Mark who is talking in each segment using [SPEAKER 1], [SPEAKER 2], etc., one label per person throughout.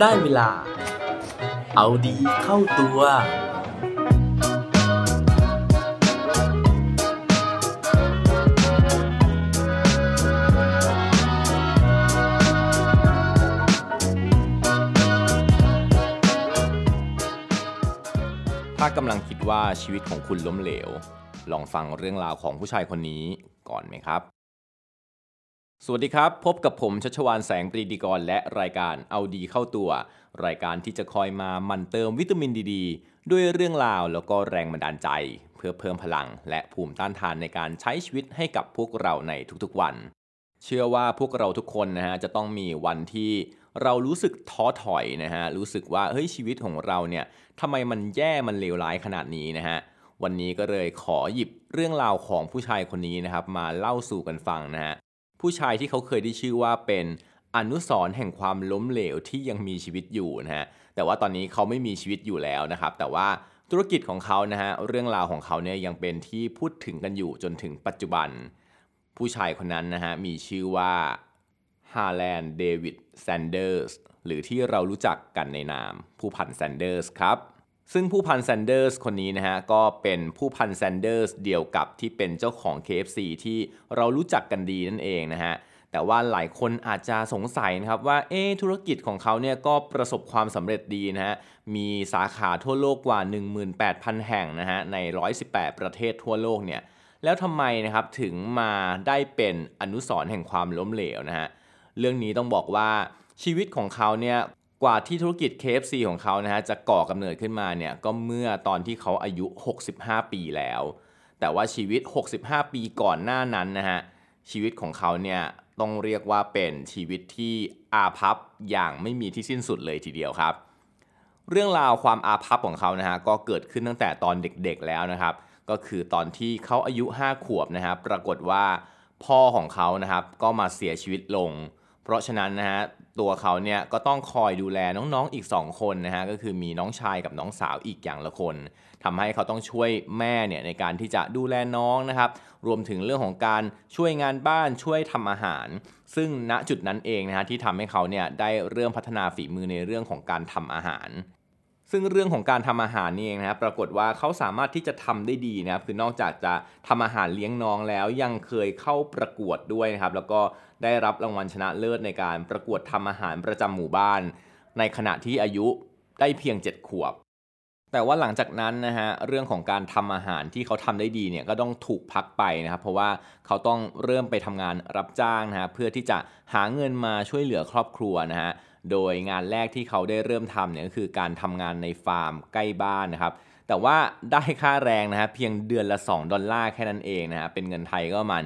[SPEAKER 1] ได้เวลา เอาดีเข้าตัว
[SPEAKER 2] ถ้ากำลังคิดว่าชีวิตของคุณล้มเหลว ลองฟังเรื่องราวของผู้ชายคนนี้ก่อนไหมครับ สวัสดีครับ พบกับผมชัชวานแสงปรีดีกร และรายการเอาดีเข้าตัว รายการที่จะคอยมามันเติมวิตามินดีดด้วยเรื่องราวแล้วก็แรงบันดาลใจ เพื่อเพิ่มพลัง และภูมิต้านทานในการใช้ชีวิตให้กับพวกเราในทุกๆวัน เชื่อว่าพวกเราทุกคนนะฮะจะต้องมีวันที่เรารู้สึกท้อถอยนะฮะรู้สึกว่าเฮ้ยชีวิตของเราเนี่ยทำไมมันแย่มันเลวร้ายขนาดนี้นะฮะวันนี้ก็เลยขอหยิบเรื่องราวของผู้ชายคนนี้นะครับมาเล่าสู่กันฟังนะฮะ ผู้ชายที่เขาเคยได้ชื่อว่าเป็นอนุสรณ์แห่งความล้มเหลวที่ยังมีชีวิตอยู่นะฮะแต่ว่าตอนนี้เขาไม่มีชีวิตอยู่แล้วนะครับ แต่ว่าธุรกิจของเขานะฮะเรื่องราวของเขาเนี่ยยังเป็นที่พูดถึงกันอยู่จนถึงปัจจุบัน ผู้ชายคนนั้นนะฮะมีชื่อว่าฮาแลนด์เดวิดแซนเดอร์สหรือที่เรารู้จักกันในนามผู้พันแซนเดอร์สครับ ซึ่งผู้พันแซนเดอร์สคนนี้นะฮะก็เป็นผู้พันแซนเดอร์สเดียวกับที่เป็นเจ้าของ KFC ที่เรารู้จักกันดีนั่นเองนะฮะแต่ว่าหลายคนอาจจะสงสัยนะครับว่าเอธุรกิจของเขาเนี่ยก็ประสบความสำเร็จดีนะฮะมีสาขาทั่วโลกกว่า 18,000 แห่งนะฮะใน 118 ประเทศทั่วโลกเนี่ยแล้วทำไมนะครับถึงมาได้เป็นอนุสรแห่งความล้มเหลวนะฮะเรื่องนี้ต้องบอกว่าชีวิตของเขาเนี่ย กว่าที่ธุรกิจ KFC ของเขานะฮะจะก่อกำเนิดขึ้นมาเนี่ยก็เมื่อตอนที่เขาอายุ 65 ปีแล้ว แต่ว่าชีวิต 65 ปีก่อนหน้านั้นนะฮะชีวิตของเขาเนี่ยต้องเรียกว่าเป็นชีวิตที่อาภัพอย่างไม่มีที่สิ้นสุดเลยทีเดียวครับ เรื่องราวความอาภัพของเขานะฮะก็เกิดขึ้นตั้งแต่ตอนเด็กๆแล้วนะครับ ก็คือตอนที่เขาอายุ 5 ขวบนะครับปรากฏว่าพ่อของเขานะครับก็มาเสียชีวิตลง เพราะฉะนั้นนะฮะ ตัวเขาเนี่ยก็ต้องคอยดูแลน้องๆอีก 2 คนนะฮะก็คือมีน้องชายกับน้องสาวอีกอย่างละคนทำให้เขาต้องช่วยแม่เนี่ยในการที่จะดูแลน้องนะครับ รวมถึงเรื่องของการช่วยงานบ้านช่วยทำอาหาร ซึ่งณจุดนั้นเองนะฮะที่ทำให้เขาเนี่ยได้เริ่มพัฒนาฝีมือในเรื่องของการทำอาหารซึ่งเรื่องของการทำอาหารนี่เองนะครับปรากฏว่าเขาสามารถที่จะทำได้ดีนะครับคือนอกจากจะทำอาหารเลี้ยงน้องแล้วยังเคยเข้าประกวดด้วยนะครับแล้วก็ ได้รับรางวัลชนะเลิศในการประกวดทำอาหารประจำหมู่บ้าน ในขณะที่อายุได้เพียง 7 ขวบ แต่ว่าหลังจากนั้นนะฮะเรื่องของการทำอาหารที่เขาทำได้ดีเนี่ยก็ต้องถูกพักไปนะครับ เพราะว่าเขาต้องเริ่มไปทำงานรับจ้างนะฮะเพื่อที่จะหาเงินมาช่วยเหลือครอบครัวนะฮะโดยงานแรกที่เขาได้เริ่มทำเนี่ยก็คือการทำงานในฟาร์มใกล้บ้านนะครับแต่ว่าได้ค่าแรงนะฮะเพียงเดือนละ 2 ดอลลาร์แค่นั้นเองนะฮะเป็นเงินไทยก็ประมาณ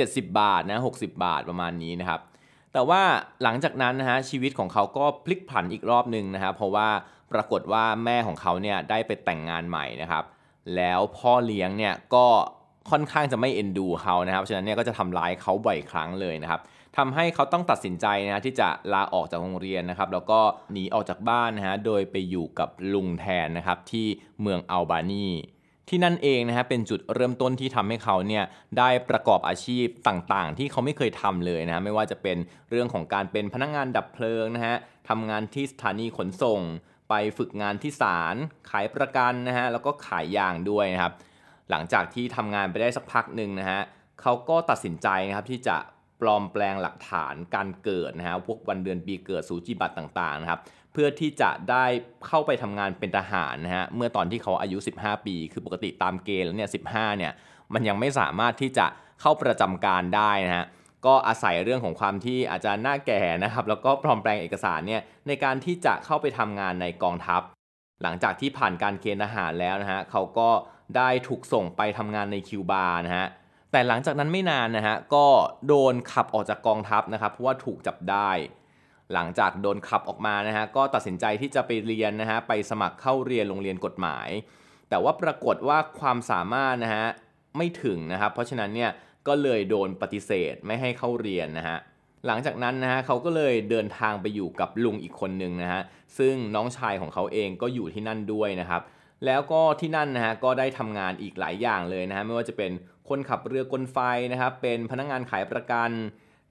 [SPEAKER 2] 70 บาทนะ60 บาทประมาณนี้นะครับ แต่ว่าหลังจากนั้นนะฮะชีวิตของเขาก็พลิกผันอีกรอบหนึ่งนะครับเพราะว่าปรากฏว่าแม่ของเขาเนี่ยได้ไปแต่งงานใหม่นะครับ แล้วพ่อเลี้ยงเนี่ยก็ค่อนข้างจะไม่เอ็นดูเขานะครับฉะนั้นเนี่ยก็จะทำร้ายเขาบ่อยครั้งเลยนะครับทำให้เขาต้องตัดสินใจนะที่จะลาออกจากโรงเรียนนะครับ แล้วก็หนีออกจากบ้านนะฮะโดยไปอยู่กับลุงแทนนะครับที่เมืองอัลบานี ที่นั่นเองนะฮะเป็นจุดเริ่มต้นที่ทำให้เขาเนี่ยได้ประกอบอาชีพต่างๆ ที่เขาไม่เคยทำเลยนะฮะไม่ว่าจะเป็นเรื่องของการเป็นพนักงานดับเพลิงนะฮะทำงานที่สถานีขนส่ง ไปฝึกงานที่ศาลขายประกันนะฮะแล้วก็ขายยางด้วยนะครับหลังจากที่ทำงานไปได้สักพักหนึ่งนะฮะเขาก็ตัดสินใจนะครับที่จะปลอมแปลงหลักฐานการเกิดนะฮะพวกวันเดือนปีเกิดสูจิบัตรต่างๆนะครับ เพื่อที่จะได้เข้าไปทำงานเป็นทหารนะฮะเมื่อตอนที่เขาอายุ 15 ปี คือปกติตามเกณฑ์แล้วเนี่ย15เนี่ยมันยังไม่สามารถที่จะเข้าประจำการได้นะฮะก็อาศัยเรื่องของความที่อาจจะหน้าแก่นะครับแล้วก็ปลอมแปลงเอกสารเนี่ยในการที่จะเข้าไปทำงานในกองทัพ หลังจากที่ผ่านการเกณฑ์ทหารแล้วนะฮะเขาก็ได้ถูกส่งไปทำงานในคิวบานะฮะแต่หลังจากนั้นไม่นานนะฮะก็โดนขับออกจากกองทัพนะครับเพราะว่าถูกจับได้ หลังจากโดนขับออกมานะฮะก็ตัดสินใจที่จะไปเรียนนะฮะไปสมัครเข้าเรียนโรงเรียนกฎหมาย แต่ว่าปรากฏว่าความสามารถนะฮะไม่ถึงนะครับ เพราะฉะนั้นเนี่ยก็เลยโดนปฏิเสธไม่ให้เข้าเรียนนะฮะหลังจากนั้นนะฮะเขาก็เลยเดินทางไปอยู่กับลุงอีกคนนึงนะฮะซึ่งน้องชายของเขาเองก็อยู่ที่นั่นด้วยนะครับแล้วก็ที่นั่นนะฮะก็ได้ทำงานอีกหลายอย่างเลยนะฮะไม่ว่าจะเป็นคนขับเรือกลไฟนะครับเป็นพนักงงานขายประกัน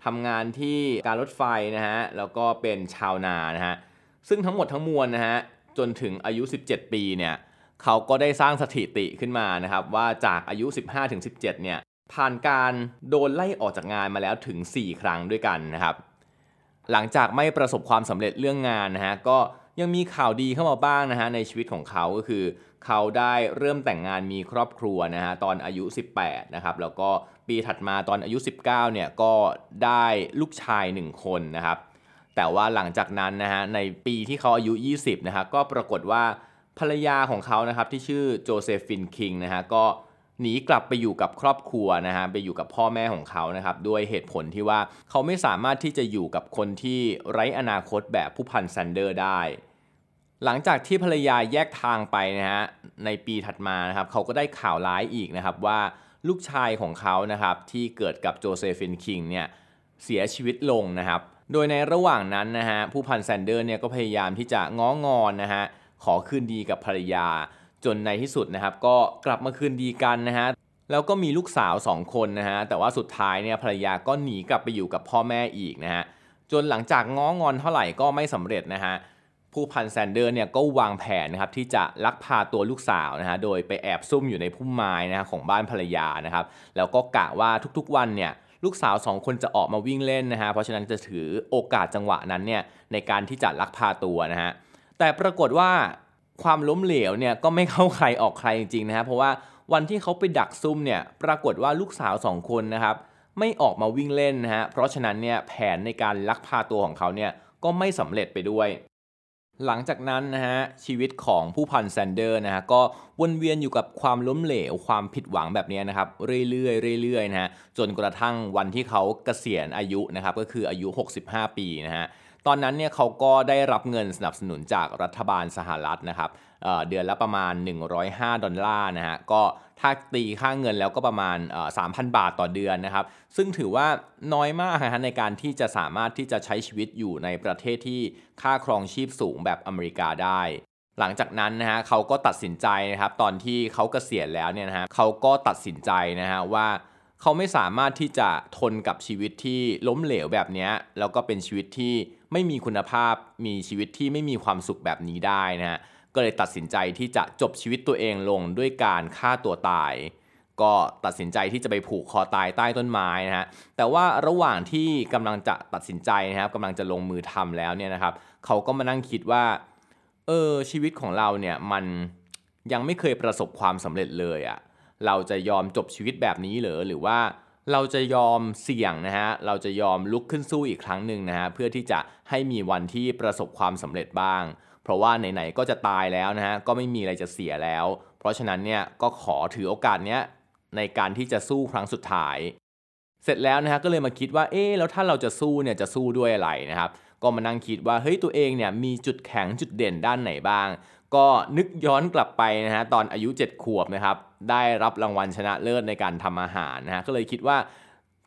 [SPEAKER 2] ทำงานที่การรถไฟนะฮะแล้วก็เป็นชาวนานะฮะซึ่งทั้งหมดทั้งมวลนะฮะจนถึงอายุ 17 ปีเนี่ยเขาก็ได้สร้างสถิติขึ้นมานะครับว่าจากอายุ 15-17 เนี่ยผ่านการโดนไล่ออกจากงานมาแล้วถึง 4 ครั้งด้วยกันนะครับ หลังจากไม่ประสบความสำเร็จเรื่องงานนะฮะก็ ยังมีข่าวดีเข้ามาบ้างนะฮะในชีวิตของเขาก็คือ เขาได้เริ่มแต่งงานมีครอบครัวนะฮะตอนอายุ 18นะครับแล้วก็ปีถัดมาตอนอายุ 19เนี่ยก็ได้ลูกชาย 1 คนนะครับแต่ว่าหลังจากนั้นนะฮะในปีที่เขาอายุ 20นะฮะก็ปรากฏว่าภรรยาของเขานะครับที่ชื่อโจเซฟินคิงนะฮะก็ หนีกลับไปอยู่กับครอบครัวนะฮะไปอยู่กับพ่อแม่ของเขานะครับด้วยเหตุผลที่ว่าเขาไม่สามารถที่จะอยู่กับคนที่ไร้อนาคตแบบผู้พันแซนเดอร์ได้ หลังจากที่ภรรยาแยกทางไปนะฮะในปีถัดมานะครับเขาก็ได้ข่าวร้ายอีกนะครับว่าลูกชายของเขานะครับที่เกิดกับโจเซฟินคิงเนี่ยเสียชีวิตลงนะครับ โดยในระหว่างนั้นนะฮะผู้พันแซนเดอร์เนี่ยก็พยายามที่จะง้องอนนะฮะขอคืนดีกับภรรยา จนในที่สุดนะครับก็กลับมาคืนดีกันนะฮะแล้วก็มีลูกสาว 2 คนนะฮะแต่ว่าสุดท้ายเนี่ยภรรยาก็หนีกลับไปอยู่กับพ่อแม่อีกนะฮะจนหลังจากง้องอนเท่าไหร่ก็ไม่สำเร็จนะฮะผู้พันแซนเดอร์เนี่ยก็วางแผนนะครับที่จะลักพาตัวลูกสาวนะฮะโดยไปแอบซุ่มอยู่ในพุ่มไม้นะฮะของบ้านภรรยานะครับแล้วก็กะว่าทุกๆวันเนี่ยลูกสาวสองคนจะออกมาวิ่งเล่นนะฮะเพราะฉะนั้นจะถือโอกาสจังหวะนั้นเนี่ยในการที่จะลักพาตัวนะฮะแต่ปรากฏว่า ความล้มเหลวเนี่ยก็ไม่เข้าใครออกใครจริงๆนะฮะเพราะว่าวันที่เขาไปดักซุ่มเนี่ยปรากฏว่าลูกสาวสองคนนะครับไม่ออกมาวิ่งเล่นนะฮะเพราะฉะนั้นเนี่ยแผนในการลักพาตัวของเขาเนี่ยก็ไม่สำเร็จไปด้วย หลังจากนั้นนะฮะชีวิตของผู้พันแซนเดอร์นะฮะก็วนเวียนอยู่กับความล้มเหลวความผิดหวังแบบนี้นะครับเรื่อยๆเรื่อยๆนะฮะจนกระทั่งวันที่เขาเกษียณอายุนะครับก็คืออายุ 65 ปีนะฮะ ตอนนั้นเนี่ยเขาก็ได้รับเงินสนับสนุนจากรัฐบาลสหรัฐนะครับเเดือนละประมาณ 105 ดอลลาร์นะฮะก็ถ้าตีค่าเงินแล้วก็ประมาณ 3,000 บาทต่อเดือนนะครับ ซึ่งถือว่าน้อยมากนะฮะในการที่จะสามารถที่จะใช้ชีวิตอยู่ในประเทศที่ค่าครองชีพสูงแบบอเมริกาได้หลังจากนั้นนะฮะเขาก็ตัดสินใจนะครับตอนที่เขาเกษียณแล้วเนี่ยนะฮะเขาก็ตัดสินใจนะฮะว่า เขาไม่สามารถที่จะทนกับชีวิตที่ล้มเหลวแบบนี้แล้วก็เป็นชีวิตที่ไม่มีคุณภาพ มีชีวิตที่ไม่มีความสุขแบบนี้ได้นะฮะก็เลยตัดสินใจที่จะจบชีวิตตัวเองลงด้วยการฆ่าตัวตาย ก็ตัดสินใจที่จะไปผูกคอตายใต้ต้นไม้นะฮะแต่ว่าระหว่างที่กำลังจะตัดสินใจนะครับกำลังจะลงมือทำแล้วเนี่ยนะครับเขาก็มานั่งคิดว่าเออชีวิตของเราเนี่ยมันยังไม่เคยประสบความสำเร็จเลยอะ่ะ เราจะยอมจบชีวิตแบบนี้เหรอหรือว่าเราจะยอมเสี่ยงนะฮะ เราจะยอมลุกขึ้นสู้อีกครั้งหนึ่งนะฮะ เพื่อที่จะให้มีวันที่ประสบความสำเร็จบ้าง เพราะว่าไหนๆก็จะตายแล้วนะฮะ ก็ไม่มีอะไรจะเสียแล้ว เพราะฉะนั้นเนี่ยก็ขอถือโอกาสเนี้ยในการที่จะสู้ครั้งสุดท้าย เสร็จแล้วนะฮะก็เลยมาคิดว่า เอ๊แล้วถ้าเราจะสู้เนี่ยจะสู้ด้วยอะไรนะครับ ก็มานั่งคิดว่า เฮ้ยตัวเองเนี่ยมีจุดแข็งจุดเด่นด้านไหนบ้าง ก็นึกย้อนกลับไปนะฮะตอนอายุ 7 ขวบนะครับได้รับรางวัลชนะเลิศในการทำอาหารนะฮะก็เลยคิดว่า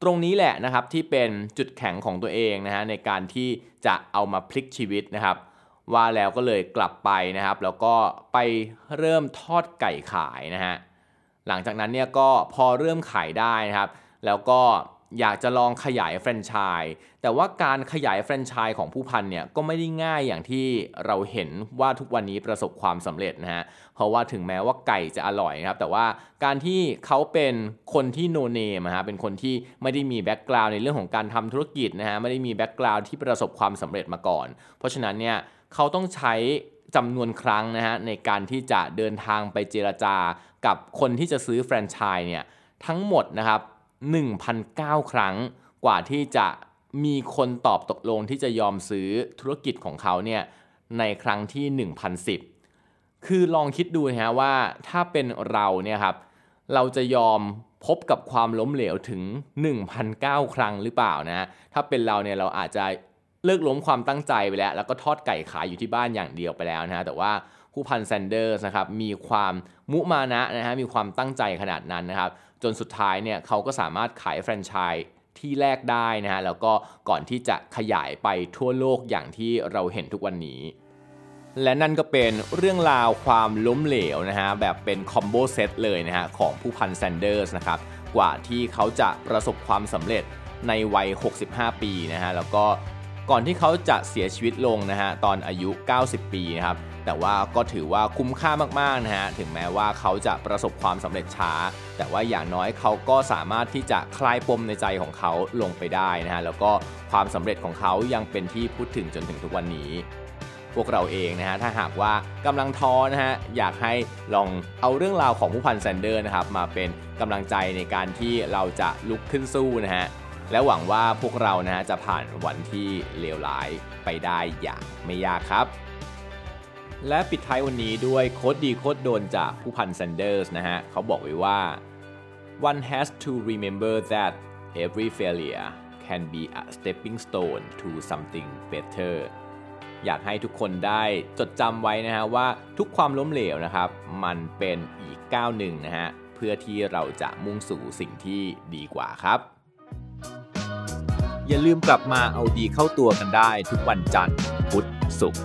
[SPEAKER 2] ตรงนี้แหละนะครับที่เป็นจุดแข็งของตัวเองนะฮะในการที่จะเอามาพลิกชีวิตนะครับ ว่าแล้วก็เลยกลับไปนะครับ แล้วก็ไปเริ่มทอดไก่ขายนะฮะหลังจากนั้นเนี่ยก็พอเริ่มขายได้นะครับ แล้วก็ อยากจะลองขยายแฟรนไชส์แต่ว่าการขยายแฟรนไชส์ของผู้พันเนี่ยก็ไม่ได้ง่ายอย่างที่เราเห็นว่าทุกวันนี้ประสบความสำเร็จนะฮะเพราะว่าถึงแม้ว่าไก่จะอร่อยนะครับ แต่ว่าการที่เขาเป็นคนที่ no name ฮะเป็นคนที่ไม่ได้มี background ในเรื่องของการทำธุรกิจนะฮะไม่ได้มี background ที่ประสบความสำเร็จมาก่อน เพราะฉะนั้นเนี่ยเขาต้องใช้จำนวนครั้งนะฮะในการที่จะเดินทางไปเจรจากับคนที่จะซื้อแฟรนไชส์เนี่ยทั้งหมดนะครับ 1,009 ครั้งกว่าที่จะมีคนตอบตกลงที่จะยอมซื้อธุรกิจของเขาเนี่ยในครั้งที่ 1,010 คือลองคิดดูนะฮะว่าถ้าเป็นเราเนี่ยครับเราจะยอมพบกับความล้มเหลวถึง 1,009 ครั้งหรือเปล่านะถ้าเป็นเราเนี่ยเราอาจจะเลิกล้มความตั้งใจไปแล้ว แล้วก็ทอดไก่ขายอยู่ที่บ้านอย่างเดียวไปแล้วนะฮะแต่ว่า ผู้พันแซนเดอร์สนะครับมีความมุมานะนะฮะมีความตั้งใจขนาดนั้นนะครับ จนสุดท้ายเนี่ยเขาก็สามารถขายแฟรนไชส์ที่แรกได้นะฮะแล้วก็ก่อนที่จะขยายไปทั่วโลกอย่างที่เราเห็นทุกวันนี้ และนั่นก็เป็นเรื่องราวความล้มเหลวนะฮะแบบเป็น combo set เลยนะฮะของผู้พันแซนเดอร์สนะครับกว่าที่เขาจะประสบความสำเร็จในวัย 65 ปีนะฮะแล้วก็ก่อนที่เขาจะเสียชีวิตลงนะฮะตอนอายุ 90 ปีนะครับ แต่ว่าก็ถือว่าคุ้มค่ามากๆนะฮะถึงแม้ว่าเขาจะประสบความสำเร็จช้า แต่ว่าอย่างน้อยเขาก็สามารถที่จะคลายปมในใจของเขาลงไปได้นะฮะแล้วก็ความสำเร็จของเขายังเป็นที่พูดถึงจนถึงทุกวันนี้พวกเราเองนะฮะถ้าหากว่ากำลังท้อนะฮะอยากให้ลองเอาเรื่องราวของผู้พันแซนเดอร์นะครับมาเป็นกำลังใจในการที่เราจะลุกขึ้นสู้นะฮะและหวังว่าพวกเรานะฮะจะผ่านวันที่เลวร้ายไปได้อย่างไม่ยากครับ และปิดท้ายวันนี้ด้วย quote ดี quote โดนจากผู้พันแซนเดอร์สนะฮะเขาบอกไว้ว่า one has to remember that every failure can be a stepping stone to something better อยากให้ทุกคนได้จดจำไว้นะฮะว่าทุกความล้มเหลวนะครับ มันเป็นอีกก้าวหนึ่งนะฮะเพื่อที่เราจะมุ่งสู่สิ่งที่ดีกว่าครับ อย่าลืมกลับมาเอาดีเข้าตัวกันได้ทุกวันจันทร์พุธศุกร์